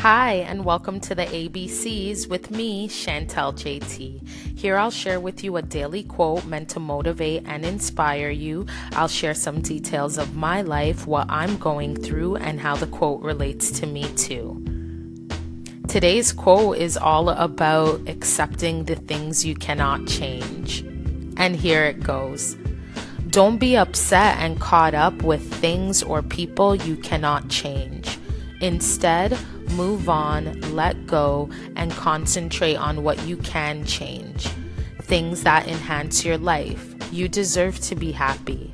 Hi, and welcome to the ABCs with me, Shantel JT. Here I'll share with you a daily quote meant to motivate and inspire you. I'll share some details of my life, what I'm going through, and how the quote relates to me too. Today's quote is all about accepting the things you cannot change. And here it goes. Don't be upset and caught up with things or people you cannot change. Instead, move on, let go, and concentrate on what you can change. Things that enhance your life. You deserve to be happy.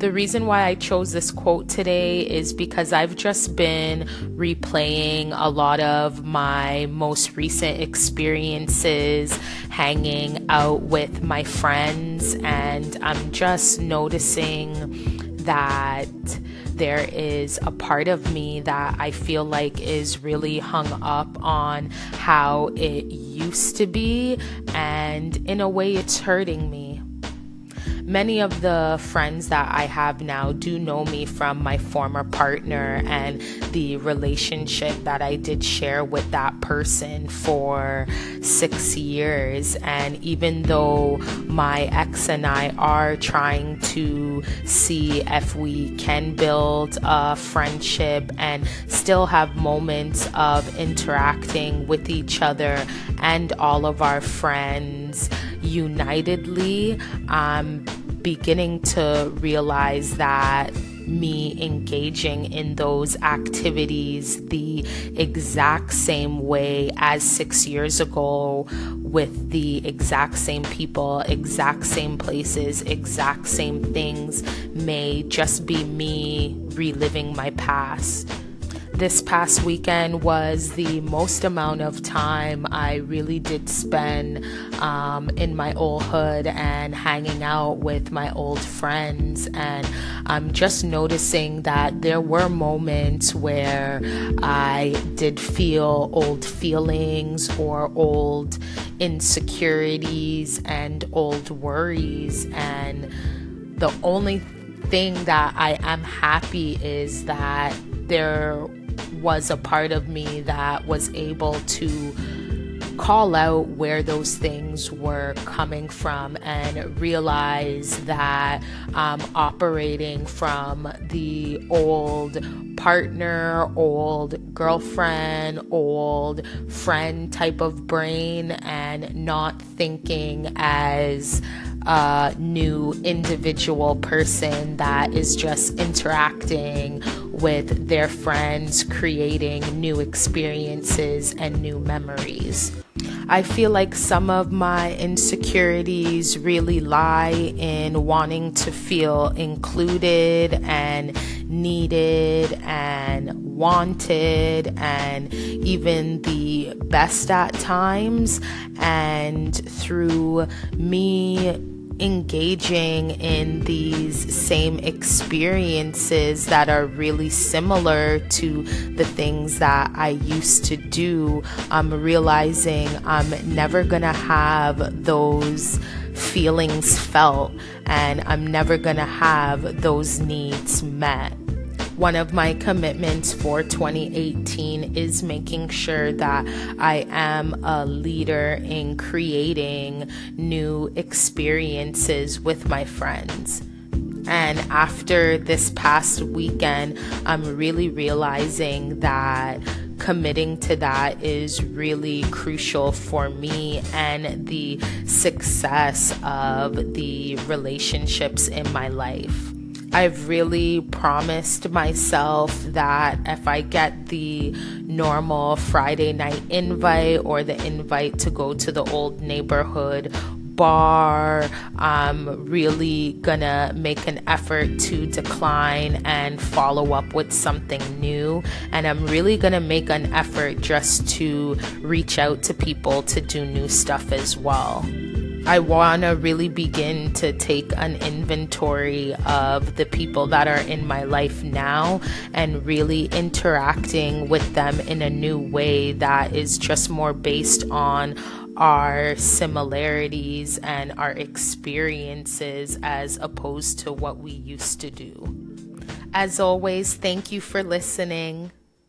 The reason why I chose this quote today is because I've just been replaying a lot of my most recent experiences hanging out with my friends, and I'm just noticing that there is a part of me that I feel like is really hung up on how it used to be, and in a way, it's hurting me many of the friends that I have now do know me from my former partner and the relationship that I did share with that person for six years. And even though my ex and I are trying to see if we can build a friendship and still have moments of interacting with each other and all of our friends unitedly, um, beginning to realize that me engaging in those activities the exact same way as six years ago with the exact same people, exact same places, exact same things may just be me reliving my past this past weekend was the most amount of time I really did spend um, in my old hood and hanging out with my old friends. And I'm just noticing that there were moments where I did feel old feelings or old insecurities and old worries. And the only thing that I am happy is that there was a part of me that was able to call out where those things were coming from and realize that I'm operating from the old partner, old girlfriend, old friend type of brain and not thinking as a new individual person that is just interacting with their friends, creating new experiences and new memories. I feel like some of my insecurities really lie in wanting to feel included and needed and wanted and even the best at times. And through me engaging in these same experiences that are really similar to the things that I used to do, I'm realizing I'm never gonna have those feelings felt and I'm never gonna have those needs met one of my commitments for 2018 is making sure that I am a leader in creating new experiences with my friends. And after this past weekend, I'm really realizing that committing to that is really crucial for me and the success of the relationships in my life. I've really promised myself that if I get the normal Friday night invite or the invite to go to the old neighborhood bar, I'm really gonna make an effort to decline and follow up with something new. And I'm really gonna make an effort just to reach out to people to do new stuff as well. I want to really begin to take an inventory of the people that are in my life now and really interacting with them in a new way that is just more based on our similarities and our experiences as opposed to what we used to do. As always, thank you for listening.